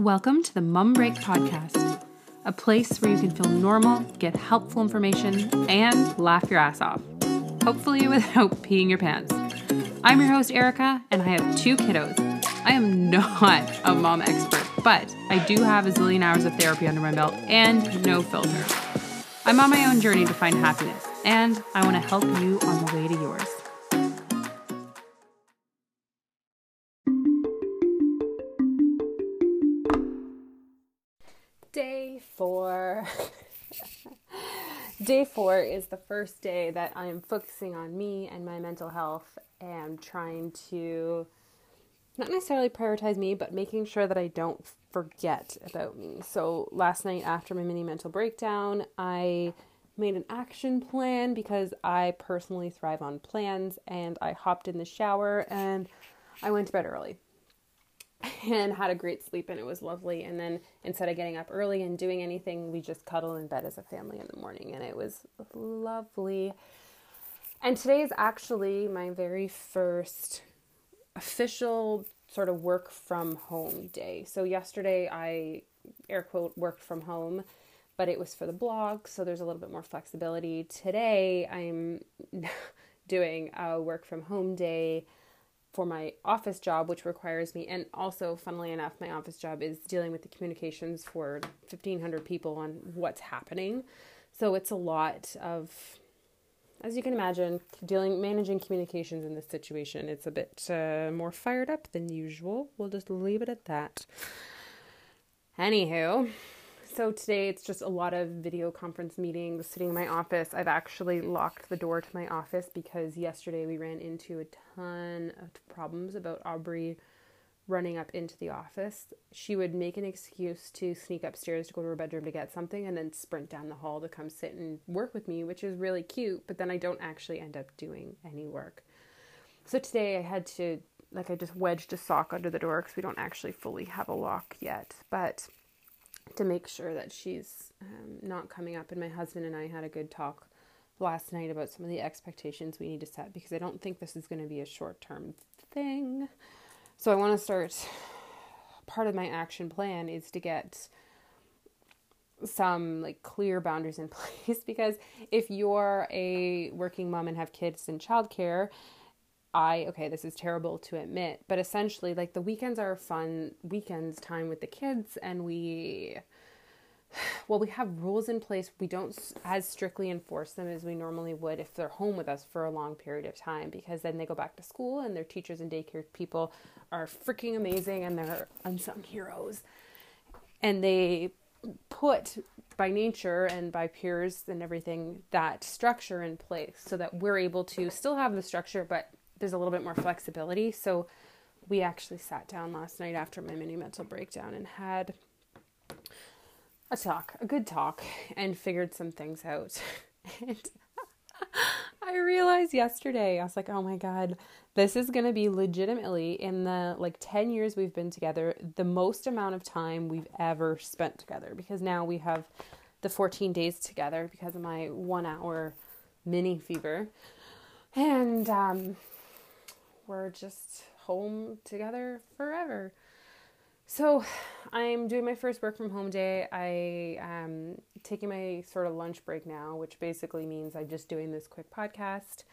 Welcome to the Mom Break Podcast, a place where you can feel normal, get helpful information, and laugh your ass off. Hopefully, without peeing your pants. I'm your host, Erica, and I have two kiddos. I am not a mom expert, but I do have a zillion hours of therapy under my belt and no filter. I'm on my own journey to find happiness, and I want to help you on the way to yours. day four is the first day that I am focusing on me and my mental health and trying to not necessarily prioritize me, but making sure that I don't forget about me. So last night after my mini mental breakdown, I made an action plan because I personally thrive on plans and I hopped in the shower and I went to bed early and had a great sleep and it was lovely. And then instead of getting up early and doing anything we just cuddled in bed as a family in the morning and it was lovely. And today is actually my very first official sort of work from home day. So yesterday i air quote worked from home but it was for the blog so there's a little bit more flexibility. Today i'm doing a work from home day for my office job, which requires me, and also, funnily enough, my office job is dealing with the communications for 1,500 people on what's happening. So it's a lot of, as you can imagine, dealing, managing communications in this situation. It's a bit uh, more fired up than usual. We'll just leave it at that. Anywho, so today it's just a lot of video conference meetings, sitting in my office. I've actually locked the door to my office because yesterday we ran into a ton of problems about Aubrey running up into the office. She would make an excuse to sneak upstairs to go to her bedroom to get something and then sprint down the hall to come sit and work with me, which is really cute, but then I don't actually end up doing any work. So today I had to like I just wedged a sock under the door because we don't actually fully have a lock yet, but to make sure that she's um, not coming up. And my husband and I had a good talk last night about some of the expectations we need to set because I don't think this is going to be a short term thing. So I want to start. Part of my action plan is to get some like clear boundaries in place because if you're a working mom and have kids in childcare I okay, this is terrible to admit, but essentially like the weekends are fun weekends time with the kids and we well, we have rules in place. We don't as strictly enforce them as we normally would if they're home with us for a long period of time because then they go back to school and their teachers and daycare people are freaking amazing and they're unsung heroes. And they put by nature and by peers and everything that structure in place so that we're able to still have the structure but there's a little bit more flexibility. So we actually sat down last night after my mini mental breakdown and had a talk, a good talk, and figured some things out. and I realized yesterday, I was like, oh my God, this is going to be legitimately in the like 10 years we've been together, the most amount of time we've ever spent together because now we have the 14 days together because of my one hour mini fever. And um, we're just home together forever. So, I'm doing my first work from home day. I am taking my sort of lunch break now, which basically means I'm just doing this quick podcast.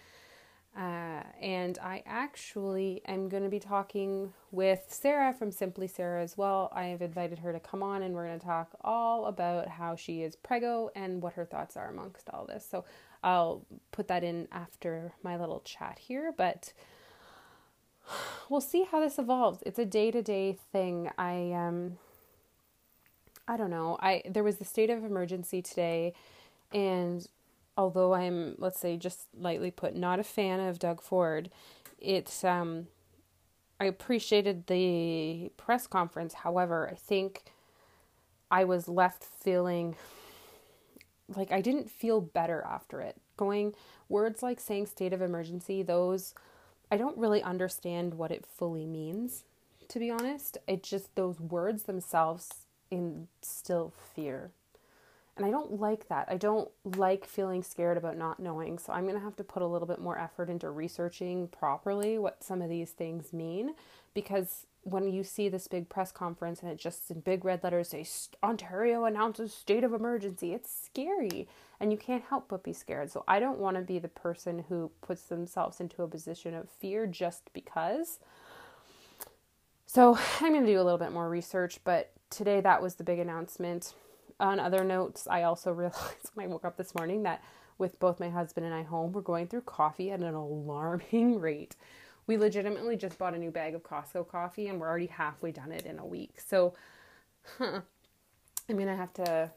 Uh, and I actually am going to be talking with Sarah from Simply Sarah as well. I have invited her to come on and we're going to talk all about how she is prego and what her thoughts are amongst all this. So I'll put that in after my little chat here. But we'll see how this evolves. It's a day to day thing. I um I don't know. I there was the state of emergency today and although I'm let's say just lightly put not a fan of Doug Ford, it's um I appreciated the press conference. However, I think I was left feeling like I didn't feel better after it. Going words like saying state of emergency, those I don't really understand what it fully means, to be honest. It just, those words themselves instill fear. And I don't like that. I don't like feeling scared about not knowing. So I'm going to have to put a little bit more effort into researching properly what some of these things mean because when you see this big press conference and it just in big red letters say Ontario announces state of emergency, it's scary and you can't help but be scared. So I don't want to be the person who puts themselves into a position of fear just because. So I'm going to do a little bit more research, but today that was the big announcement. On other notes, I also realized when I woke up this morning that with both my husband and I home, we're going through coffee at an alarming rate we legitimately just bought a new bag of Costco coffee and we're already halfway done it in a week. So, huh, I'm gonna have to,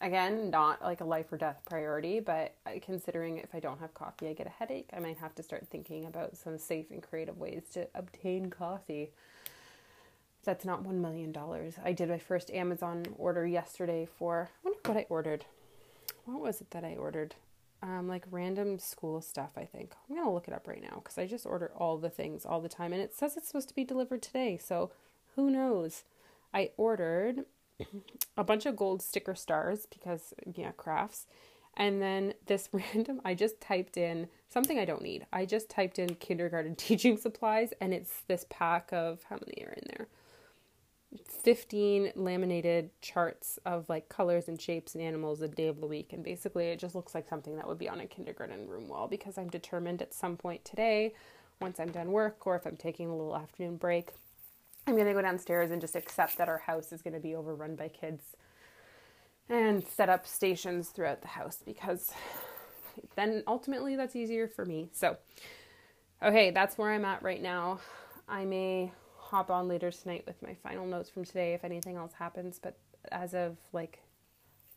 again, not like a life or death priority, but considering if I don't have coffee, I get a headache, I might have to start thinking about some safe and creative ways to obtain coffee. That's not $1 million. I did my first Amazon order yesterday for, I wonder what I ordered. What was it that I ordered? Um, like random school stuff, I think. I'm going to look it up right now because I just order all the things all the time and it says it's supposed to be delivered today. So who knows? I ordered a bunch of gold sticker stars because, yeah, crafts. And then this random, I just typed in something I don't need. I just typed in kindergarten teaching supplies and it's this pack of, how many are in there? 15 laminated charts of like colors and shapes and animals a day of the week. And basically, it just looks like something that would be on a kindergarten room wall because I'm determined at some point today, once I'm done work or if I'm taking a little afternoon break, I'm going to go downstairs and just accept that our house is going to be overrun by kids and set up stations throughout the house because then ultimately that's easier for me. So, okay, that's where I'm at right now. I may hop on later tonight with my final notes from today if anything else happens. But as of like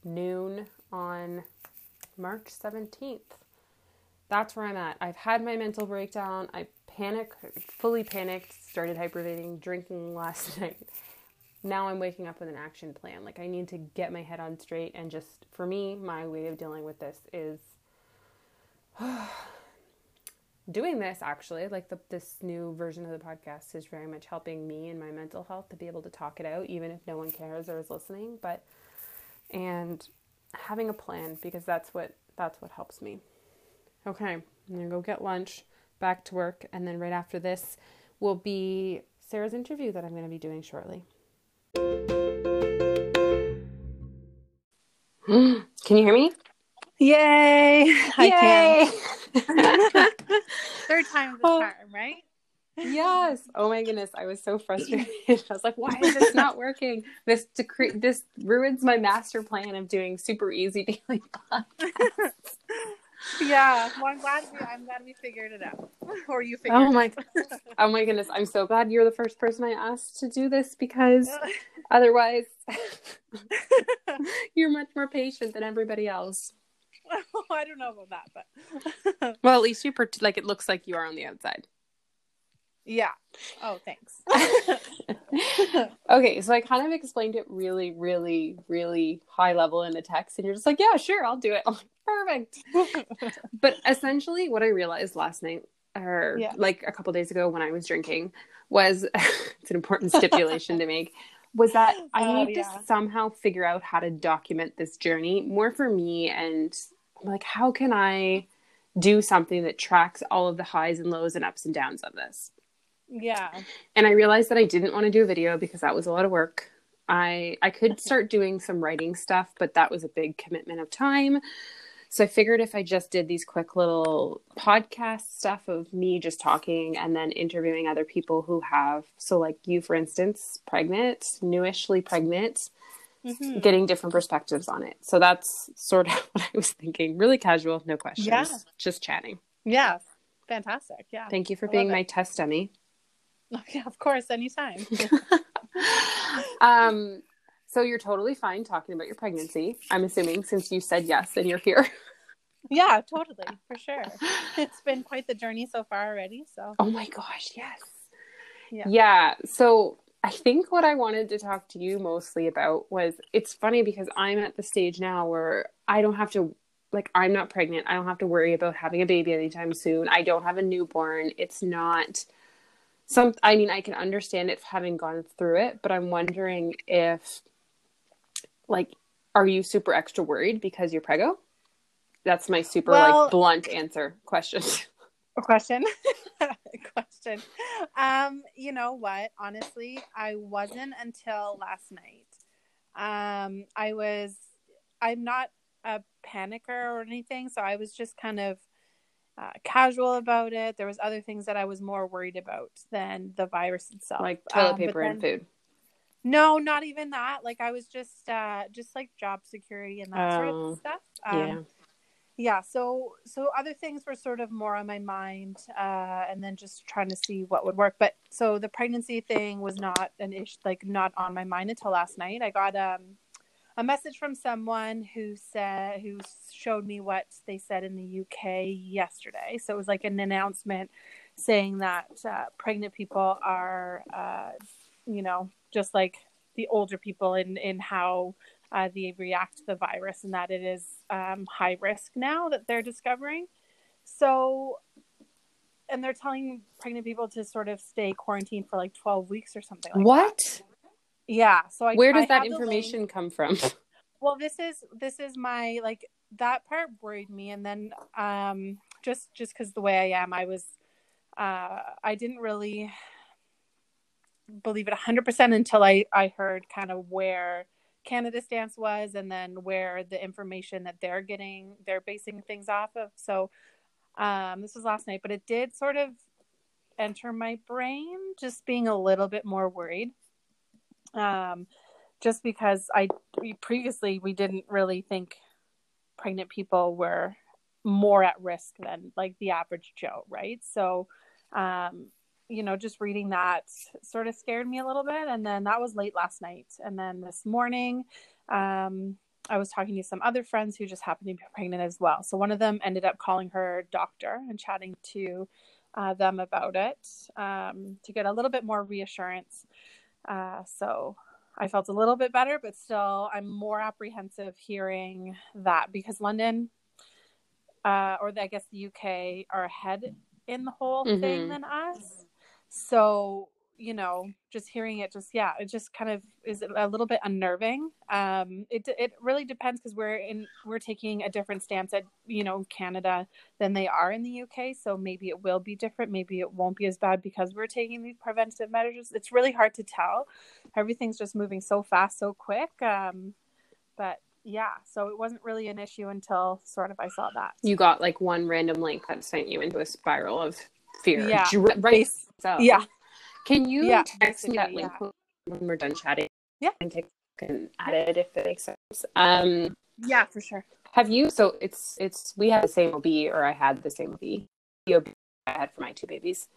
noon on March 17th, that's where I'm at. I've had my mental breakdown. I panicked, fully panicked, started hyperventilating, drinking last night. Now I'm waking up with an action plan. Like I need to get my head on straight and just for me, my way of dealing with this is doing this actually like the, this new version of the podcast is very much helping me and my mental health to be able to talk it out even if no one cares or is listening but and having a plan because that's what that's what helps me. Okay i'm gonna go get lunch back to work and then right after this will be sarah's interview that i'm to be doing shortly. Can you hear me yay yay Third time the Oh. charm, right? Yes. Oh my goodness, I was so frustrated. I was like, "Why is this not working? This decree this ruins my master plan of doing super easy daily podcasts." Yeah. Well, I'm glad we I'm glad we figured it out, or you oh figured. Oh it my, oh my goodness! I'm so glad you're the first person I asked to do this because otherwise, you're much more patient than everybody else. I don't know about that, but Well, at least you per- like it looks like you are on the outside. yeah. Oh, thanks. okay, so I kind of explained it really, really, really high level in the text, and you're just like, yeah, sure, I'll do it. Like, perfect. But essentially, what I realized last night, or Yeah. like a couple days ago when I was drinking, was it's an important stipulation to make. Was that I Oh, need yeah. to somehow figure out how to document this journey more for me, and like, how can I do something that tracks all of the highs and lows and ups and downs of this? yeah. and I realized that I didn't want to do a video because that was a lot of work. I I could start doing some writing stuff, but that was a big commitment of time. So I figured if I just did these quick little podcast stuff of me just talking and then interviewing other people who have so like you for instance, pregnant, newishly pregnant, Mhm. getting different perspectives on it. So that's sort of what I was thinking. Really casual, no questions. Yeah. Just chatting. Yeah. Fantastic. Yeah. Thank you for I being my test dummy. Yeah. Of course. Anytime. um, so you're totally fine talking about your pregnancy. I'm assuming since you said yes and you're here. yeah. Totally. For sure. It's been quite the journey so far already. So. Oh my gosh, yes. Yeah. Yeah. So I think what I wanted to talk to you mostly about was it's funny because I'm at the stage now where I don't have to like I'm not pregnant. I don't have to worry about having a baby anytime soon. I don't have a newborn. It's not some I mean I can understand it having gone through it, but I'm wondering if like are you super extra worried because you're preggo? That's my super Well- like blunt answer question. A question. question. question. Um, you know what? Honestly, I wasn't until last night. Um, I was. I'm not a panicker or anything, so I was just kind of uh, casual about it. There was other things that I was more worried about than the virus itself, like toilet Um, paper and food. No, not even that. Like I was just, uh, just like job security and that sort Oh, of stuff. yeah. yeah so so other things were sort of more on my mind uh and then just trying to see what would work but so the pregnancy thing was not an issue like not on my mind until last night i got um a message from someone who said who showed me what they said in the uk yesterday so it was like an announcement saying that uh, pregnant people are uh you know just like the older people in in how uh, they react to the virus and that it is um, high risk now that they're discovering. So, and they're telling pregnant people to sort of stay quarantined for like 12 weeks or something like what? that. Yeah. So I, Where does I that information come from? Well, this is, this is my, like that part worried me. And then, um, just, just cause the way I am, I was, uh, I didn't really believe it 100% until I, I heard kind of where Canada's stance was and then where the information that they're getting, they're basing things off of. So um, this was last night, but it did sort of enter my brain, just being a little bit more worried. Um, just because I we, previously we didn't really think pregnant people were more at risk than like the average Joe, right? So, um, you know, just reading that sort of scared me a little bit. And then that was late last night. And then this morning, um, I was talking to some other friends who just happened to be pregnant as well. So one of them ended up calling her doctor and chatting to uh, them about it um, to get a little bit more reassurance. Uh, so I felt a little bit better, but still, I'm more apprehensive hearing that because London, uh, or the, I guess the UK, are ahead in the whole Mhm. thing than us. So, you know, just hearing it, just yeah, it just kind of is a little bit unnerving. Um, it it really depends because we're in we're taking a different stance at you know Canada than they are in the UK. So maybe it will be different. Maybe it won't be as bad because we're taking these preventative measures. It's really hard to tell. Everything's just moving so fast, so quick. Um, but yeah, so it wasn't really an issue until sort of I saw that. you got like one random link that sent you into a spiral of fear. Yeah. Dr- Right. So, yeah. Can you Yeah, text me that link when we're done chatting? Yeah. And take and add it if it makes sense. Um, Yeah, for sure. have you? So it's it's we had the same OB, or I had the same OB. The OB I had for my two babies.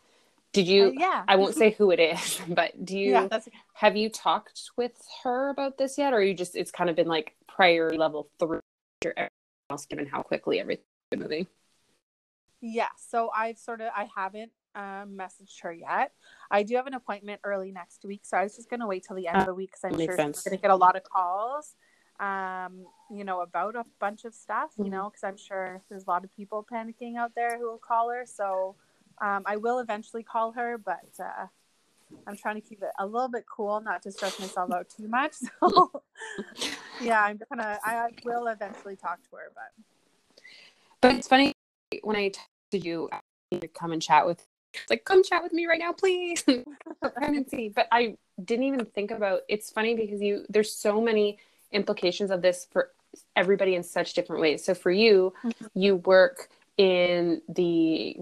Did you? Uh, yeah. I won't say who it is, but do you? yeah, okay. Have you talked with her about this yet, or you just it's kind of been like priority level three else, given how quickly everything's been moving? Yeah, so I've sort of I haven't um, messaged her yet. I do have an appointment early next week, so I was just gonna wait till the end of the week because I'm sure sense. she's gonna get a lot of calls, um, you know, about a bunch of stuff, you Mhm. know, because I'm sure there's a lot of people panicking out there who will call her. So um, I will eventually call her, but uh, I'm trying to keep it a little bit cool, not to stress myself out too much. So yeah, I'm gonna I I will eventually talk to her, but But it's funny when I texted you to come and chat with, like come chat with me right now, please. Pregnancy, but I didn't even think about. It's funny because you there's so many implications of this for everybody in such different ways. So for you, Mhm. you work in the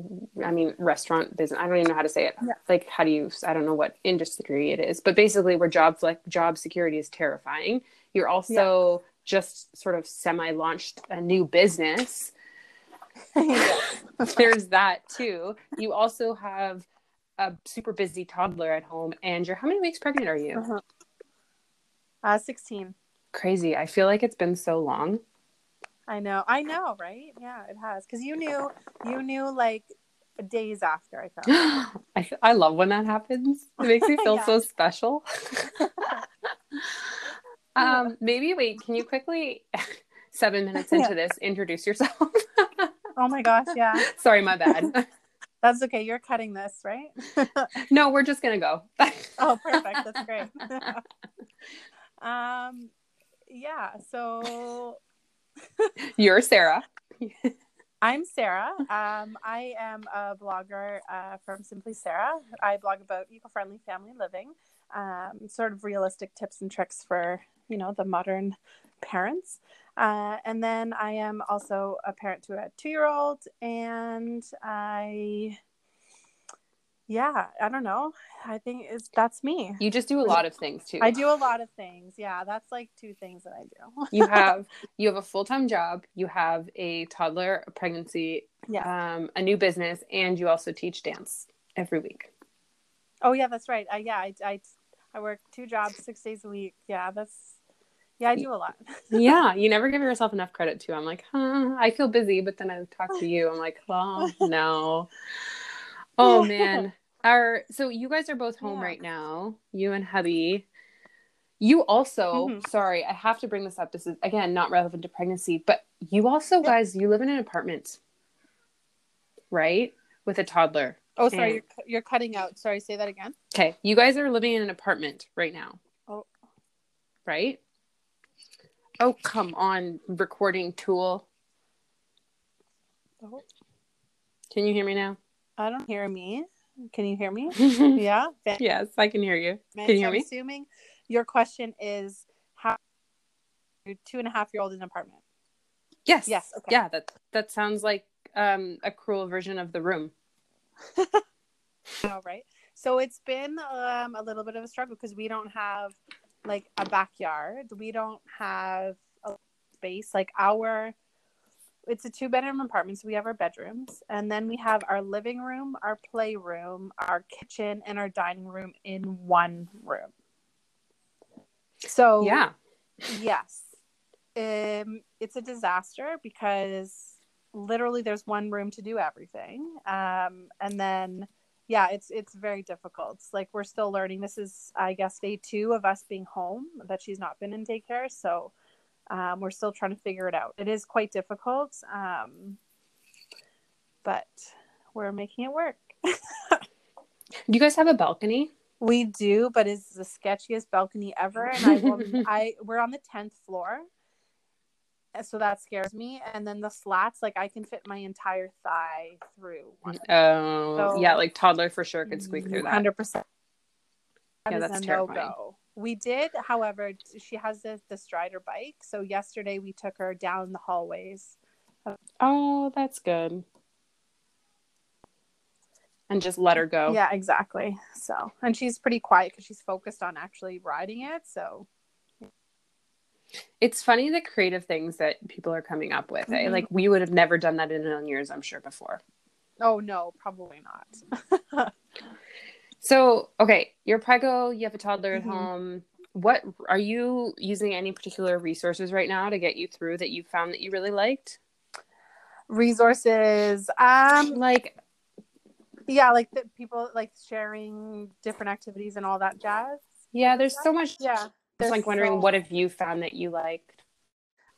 i mean restaurant business i don't even know how to say it Yeah. like how do you i don't know what industry it is but basically where jobs like job security is terrifying you're also just sort of semi launched a new business yeah. there's that too. You also have a super busy toddler at home, and you're how many weeks pregnant are you? Uh-huh. Uh, 16. Crazy. I feel like it's been so long. I know. I know, right? Yeah, it has. Because you knew, you knew like days after I found. I, I love when that happens. It makes me feel Yeah. so special. um, maybe wait. Can you quickly, seven minutes into this, introduce yourself? Oh my gosh, yeah. Sorry, my bad. That's okay. You're cutting this, right? no, we're just gonna go. oh, perfect. That's great. um, yeah. So You're Sarah. I'm Sarah. Um, I am a blogger uh, from Simply Sarah. I blog about eco-friendly family living, um, sort of realistic tips and tricks for you know the modern parents. Uh, and then I am also a parent to a two-year-old, and I yeah i don't know. I think it's that's me. You just do a lot of things too. I do a lot of things. Yeah that's like two things that i do. You have you have a full-time job you have a toddler a pregnancy yeah um, a new business and you also teach dance every week. Oh yeah that's right. Uh, yeah I, I i work two jobs six days a week. Yeah that's yeah i do a lot yeah you never give yourself enough credit too i'm like huh i feel busy but then i talk to you i'm like oh no Oh man. Our so you guys are both home yeah. right now. You and hubby. You also, mm-hmm. sorry, I have to bring this up. This is again not relevant to pregnancy, but you also guys, you live in an apartment. Right? With a toddler. Oh, sorry, and... you're, you're cutting out. Sorry, say that again. Okay. You guys are living in an apartment right now. Oh. Right? Oh, come on, recording tool. Oh. Can you hear me now? I don't hear me. Can you hear me? yeah. yes, I can hear you. Can you hear I'm me? Assuming your question is how two and a half year old in an apartment. Yes. Yes. Okay. Yeah. That that sounds like um, a cruel version of the room. All right. So it's been um, a little bit of a struggle because we don't have like a backyard. We don't have a space. Like our it's a two bedroom apartment so we have our bedrooms. And then we have our living room our playroom our kitchen and our dining room in one room. So yeah. yes. Um, it's a disaster because literally there's one room to do everything. Um, and then yeah it's it's very difficult like we're still learning this is i guess day two of us being home that she's not been in daycare so um, we're still trying to figure it out. It is quite difficult, um, but we're making it work. do you guys have a balcony? We do, but it's the sketchiest balcony ever, and I, will, I we're on the tenth floor, so that scares me. And then the slats, like I can fit my entire thigh through. Oh, so, yeah, like toddler for sure could squeak through that. Hundred percent. Yeah, that's terrifying. No-go. We did, however, she has the, the Strider bike. So yesterday we took her down the hallways. Oh, that's good. And just let her go. Yeah, exactly. So, and she's pretty quiet because she's focused on actually riding it. So, it's funny the creative things that people are coming up with. Eh? Mm-hmm. Like we would have never done that in a million years, I'm sure, before. Oh no, probably not. So, okay, you're prego, you have a toddler at mm-hmm. home. What are you using any particular resources right now to get you through that you found that you really liked? Resources, um, like yeah, like the people like sharing different activities and all that jazz. Yeah, there's so much. Yeah, just like wondering so... what have you found that you liked.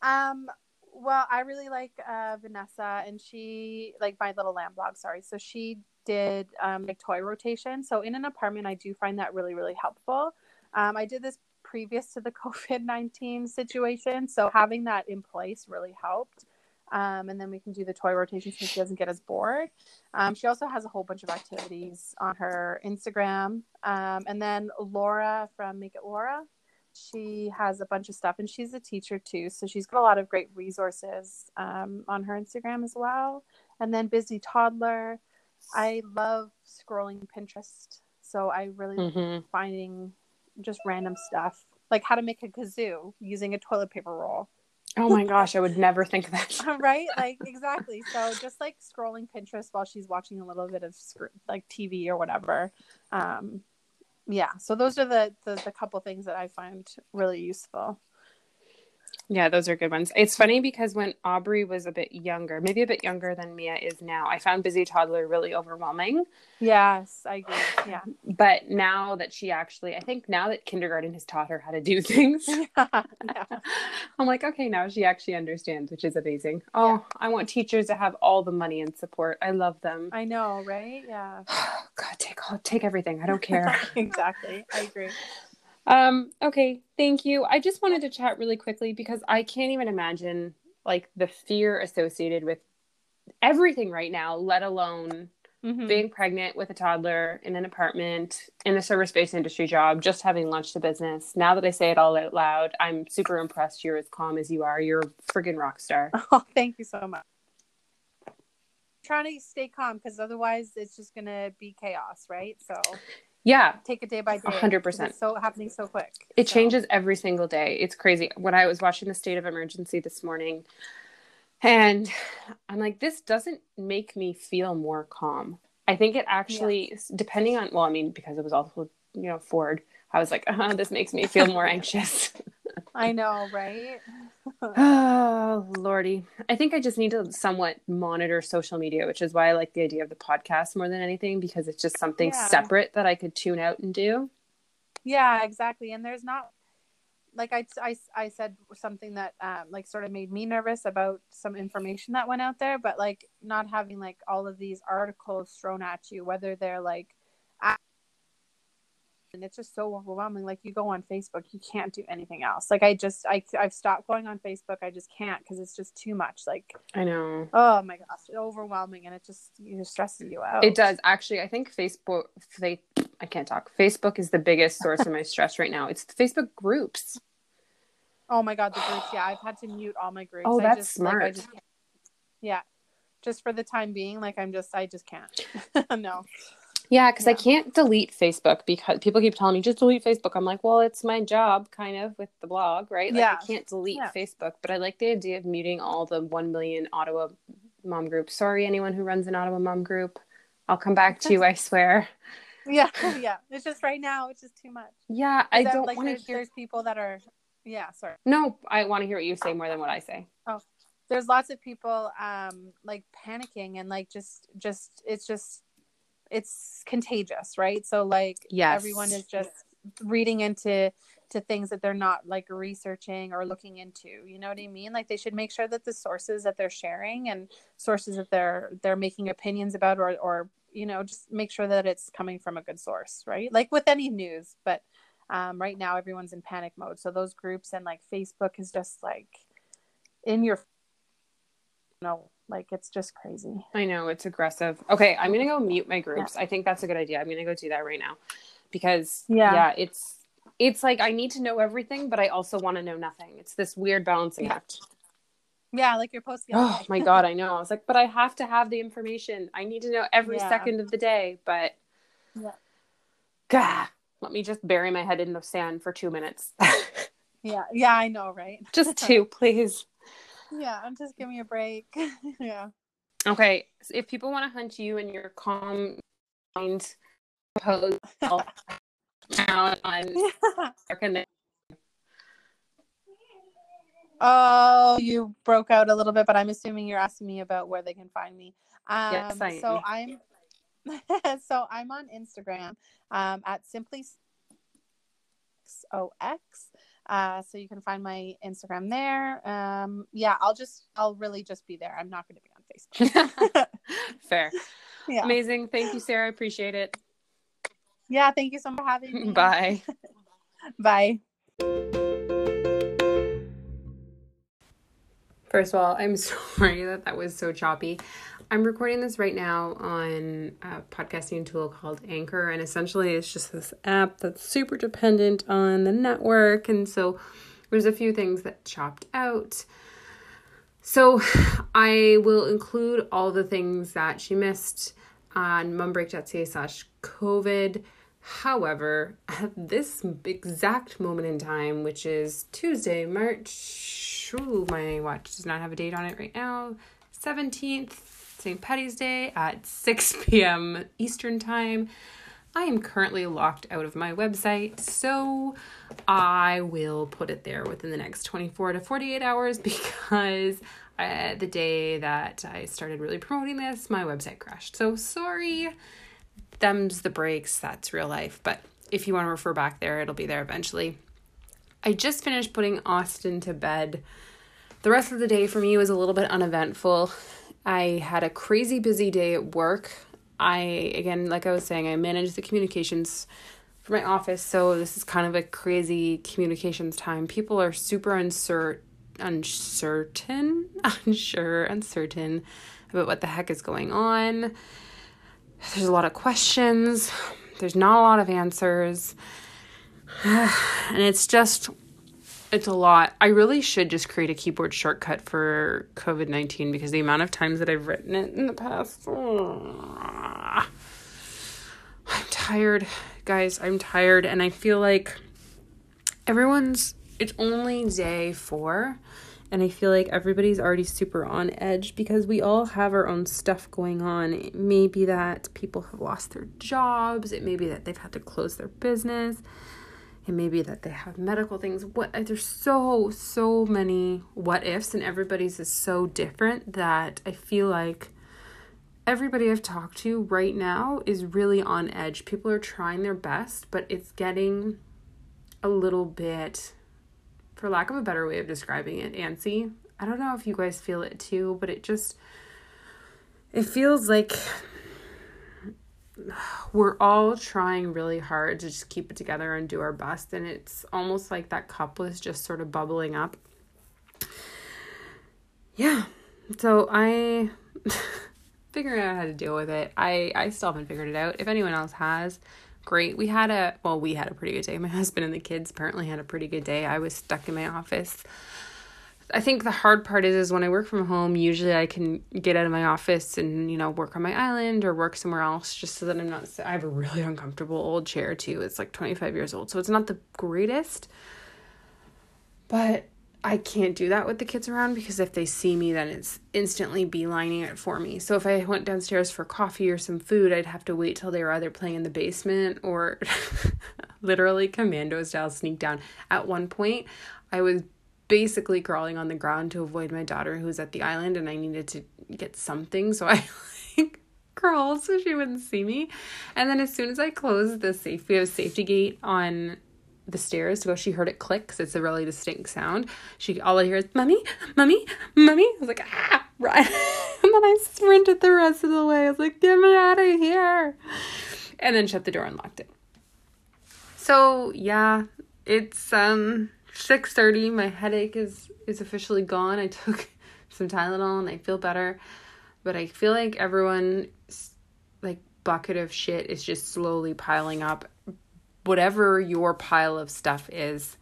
Um, well, I really like uh, Vanessa, and she like my little lamb blog. Sorry, so she did um, like toy rotation. So in an apartment, I do find that really, really helpful. Um, I did this previous to the COVID 19 situation. So having that in place really helped. Um, and then we can do the toy rotation so she doesn't get as bored. Um, she also has a whole bunch of activities on her Instagram. Um, and then Laura from Make It Laura, she has a bunch of stuff and she's a teacher too. So she's got a lot of great resources um, on her Instagram as well. And then Busy Toddler. I love scrolling Pinterest. So I really mm-hmm. finding just random stuff, like how to make a kazoo using a toilet paper roll. Oh my gosh, I would never think of that. right? Like exactly. So just like scrolling Pinterest while she's watching a little bit of sc- like TV or whatever. Um, yeah. So those are the, the the couple things that I find really useful. Yeah, those are good ones. It's funny because when Aubrey was a bit younger, maybe a bit younger than Mia is now, I found Busy Toddler really overwhelming. Yes, I agree. Yeah. But now that she actually, I think now that kindergarten has taught her how to do things, yeah. I'm like, okay, now she actually understands, which is amazing. Oh, yeah. I want teachers to have all the money and support. I love them. I know, right? Yeah. God, take take everything. I don't care. exactly. I agree. Um, okay, thank you. I just wanted to chat really quickly because I can't even imagine like the fear associated with everything right now, let alone Mhm. being pregnant with a toddler in an apartment in a service based industry job, just having launched a business. Now that I say it all out loud, I'm super impressed you're as calm as you are. You're a friggin' rock star. Oh, thank you so much. Trying to stay calm because otherwise it's just gonna be chaos, right? So Yeah, take it day by day. A hundred 'cause percent. It's so happening so quick. it So- changes every single day. It's crazy. When I was watching the state of emergency this morning, and I'm like, this doesn't make me feel more calm. I think it actually, depending on, well, I mean, because it was also, you know, Ford, I was like, uh this makes me feel more anxious. I know, right? Oh, Lordy. I think I just need to somewhat monitor social media, which is why I like the idea of the podcast more than anything, because it's just something Yeah. separate that I could tune out and do. Yeah, exactly. And there's not like I, I, I said something that um, like sort of made me nervous about some information that went out there, but like not having like all of these articles thrown at you, whether they're like, and it's just so overwhelming. Like you go on Facebook, you can't do anything else. Like I just, I, I've stopped going on Facebook. I just can't because it's just too much. Like, I know. oh my gosh, it's overwhelming, and it just just stresses you out. It does. Actually, I think Facebook, they, I can't talk. Facebook is the biggest source of my stress right now. It's the Facebook groups. Oh my god, the groups. Yeah, I've had to mute all my groups. Oh, I that's just, like, I smart. just yeah, just for the time being, like I'm just, I just can't. no. Yeah, because I can't delete Facebook because people keep telling me just delete Facebook. I'm like, well, it's my job, kind of, with the blog, right? Like, Yeah. I can't delete Yeah. Facebook, but I like the idea of muting all the one million Ottawa mom groups. Sorry, anyone who runs an Ottawa mom group. I'll come back to you, I swear. Yeah, yeah. It's just right now, it's just too much. Yeah, I don't like want to hear. there's people that are, yeah, sorry. No, I want to hear what you say more than what I say. Oh, there's lots of people um like panicking and like just, just it's just, it's contagious, right? So like Yes. everyone is just reading into to things that they're not like researching or looking into you know what i mean like they should make sure that the sources that they're sharing and sources that they're they're making opinions about or or you know just make sure that it's coming from a good source right like with any news but um, right now everyone's in panic mode so those groups and like facebook is just like in your no like it's just crazy I know it's aggressive. Okay, I'm gonna go mute my groups. I think that's a good idea. I'm gonna go do that right now because Yeah. yeah, it's it's like I need to know everything, but I also want to know nothing. It's this weird balancing Yeah. act. yeah like you're posting all Oh my god, I know. I was like, but I have to have the information. I need to know every Yeah. second of the day. But Yeah. Gah, let me just bury my head in the sand for two minutes. yeah yeah i know right just two, please. Yeah just give me a break yeah Okay, so if people want to hunt you and your calm mind pose down on where can they Oh, you broke out a little bit, but I'm assuming you're asking me about where they can find me. Um, Yes, I am. so I'm so I'm on Instagram um, at simply ox. Uh, so you can find my Instagram there. Um, yeah, I'll just I'll really just be there. I'm not going to be on Facebook. Fair. yeah, Amazing. Thank you, Sarah. I appreciate it. yeah. Thank you so much for having me. Bye. Bye. First of all, I'm sorry that that was so choppy. I'm recording this right now on a podcasting tool called Anchor, and essentially it's just this app that's super dependent on the network. And so there's a few things that chopped out. So I will include all the things that she missed on mombreak.ca slash COVID. However, at this exact moment in time, which is Tuesday, March, ooh, my watch does not have a date on it right now, 17th, St. Patty's Day at 6 p.m. Eastern Time. I am currently locked out of my website, so I will put it there within the next 24 to 48 hours because uh, the day that I started really promoting this, my website crashed. So sorry. Them's the breaks. That's real life. But if you want to refer back there, it'll be there eventually. I just finished putting Austin to bed. The rest of the day for me was a little bit uneventful. I had a crazy busy day at work. I, again, like I was saying, I manage the communications for my office, so this is kind of a crazy communications time. People are super uncertain, uncertain, unsure, uncertain about what the heck is going on. There's a lot of questions, there's not a lot of answers. And it's just, it's a lot. I really should just create a keyboard shortcut for COVID 19 because the amount of times that I've written it in the past. I'm tired, guys. I'm tired. And I feel like everyone's, it's only day four and I feel like everybody's already super on edge because we all have our own stuff going on. It may be that people have lost their jobs, it may be that they've had to close their business, it may be that they have medical things. What uh, there's so so many what ifs and everybody's is so different that I feel like everybody I've talked to right now is really on edge. People are trying their best, but it's getting a little bit for lack of a better way of describing it, antsy. I don't know if you guys feel it too, but it just it feels like we're all trying really hard to just keep it together and do our best and it's almost like that cup was just sort of bubbling up. Yeah. So I figuring out how to deal with it. I I still haven't figured it out. If anyone else has, great. We had a well, we had a pretty good day. My husband and the kids apparently had a pretty good day. I was stuck in my office. I think the hard part is is when I work from home, usually I can get out of my office and, you know, work on my island or work somewhere else just so that I'm not I have a really uncomfortable old chair too. It's like 25 years old. So it's not the greatest. But I can't do that with the kids around because if they see me, then it's instantly beelining it for me. So if I went downstairs for coffee or some food, I'd have to wait till they were either playing in the basement or literally commando style sneak down. At one point, I was basically crawling on the ground to avoid my daughter who was at the island and I needed to get something. So I like crawled so she wouldn't see me. And then as soon as I closed the safe, we have a safety gate on the stairs to go. She heard it click because it's a really distinct sound. She all I hear is "mummy, mummy, mummy." I was like, "Ah, right!" and then I sprinted the rest of the way. I was like, "Get me out of here!" And then shut the door and locked it. So yeah, it's um six thirty. My headache is is officially gone. I took some Tylenol and I feel better, but I feel like everyone like bucket of shit is just slowly piling up whatever your pile of stuff is.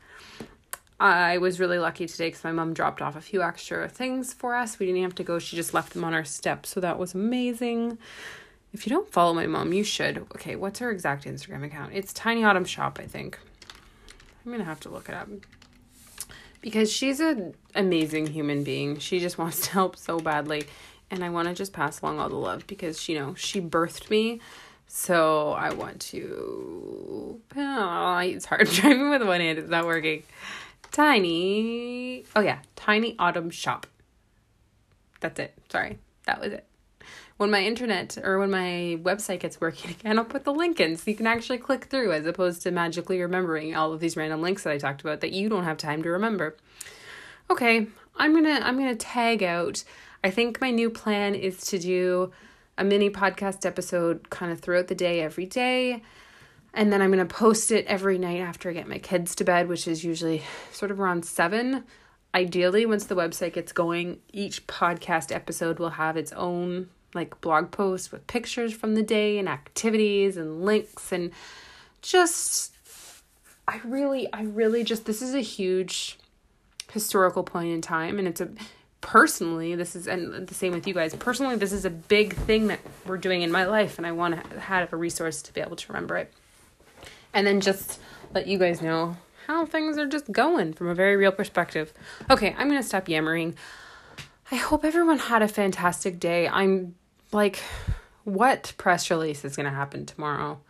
I was really lucky today because my mom dropped off a few extra things for us. We didn't have to go, she just left them on our step. So that was amazing. If you don't follow my mom, you should. Okay, what's her exact Instagram account? It's Tiny Autumn Shop, I think. I'm gonna have to look it up because she's an amazing human being. She just wants to help so badly, and I want to just pass along all the love because you know she birthed me so I want to. Oh, it's hard driving with one hand. It's not working. Tiny. Oh yeah, Tiny Autumn Shop. That's it. Sorry, that was it. When my internet or when my website gets working again, I'll put the link in so you can actually click through as opposed to magically remembering all of these random links that I talked about that you don't have time to remember. Okay, I'm gonna I'm gonna tag out. I think my new plan is to do a mini podcast episode kind of throughout the day every day. And then I'm going to post it every night after I get my kids to bed, which is usually sort of around seven. Ideally, once the website gets going, each podcast episode will have its own like blog posts with pictures from the day and activities and links and just I really I really just this is a huge historical point in time and it's a personally this is and the same with you guys personally this is a big thing that we're doing in my life and i want to have a resource to be able to remember it. And then just let you guys know how things are just going from a very real perspective. Okay i'm gonna stop yammering. I hope everyone had a fantastic day. I'm like what press release is gonna happen tomorrow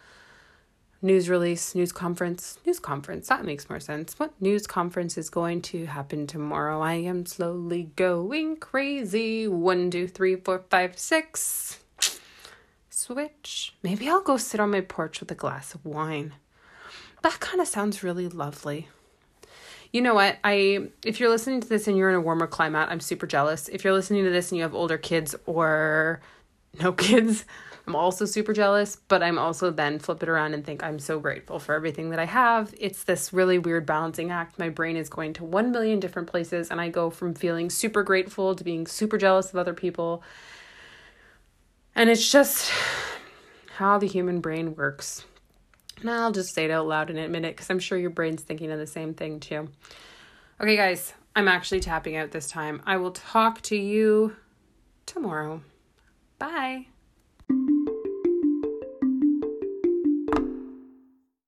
news release, news conference, news conference. That makes more sense. What news conference is going to happen tomorrow? I am slowly going crazy. One, two, three, four, five, six. Switch. Maybe I'll go sit on my porch with a glass of wine. That kind of sounds really lovely. You know what? I if you're listening to this and you're in a warmer climate, I'm super jealous. If you're listening to this and you have older kids or no kids, I'm also super jealous, but I'm also then flip it around and think I'm so grateful for everything that I have. It's this really weird balancing act. My brain is going to 1 million different places, and I go from feeling super grateful to being super jealous of other people. And it's just how the human brain works. And I'll just say it out loud in a minute because I'm sure your brain's thinking of the same thing too. Okay, guys, I'm actually tapping out this time. I will talk to you tomorrow. Bye.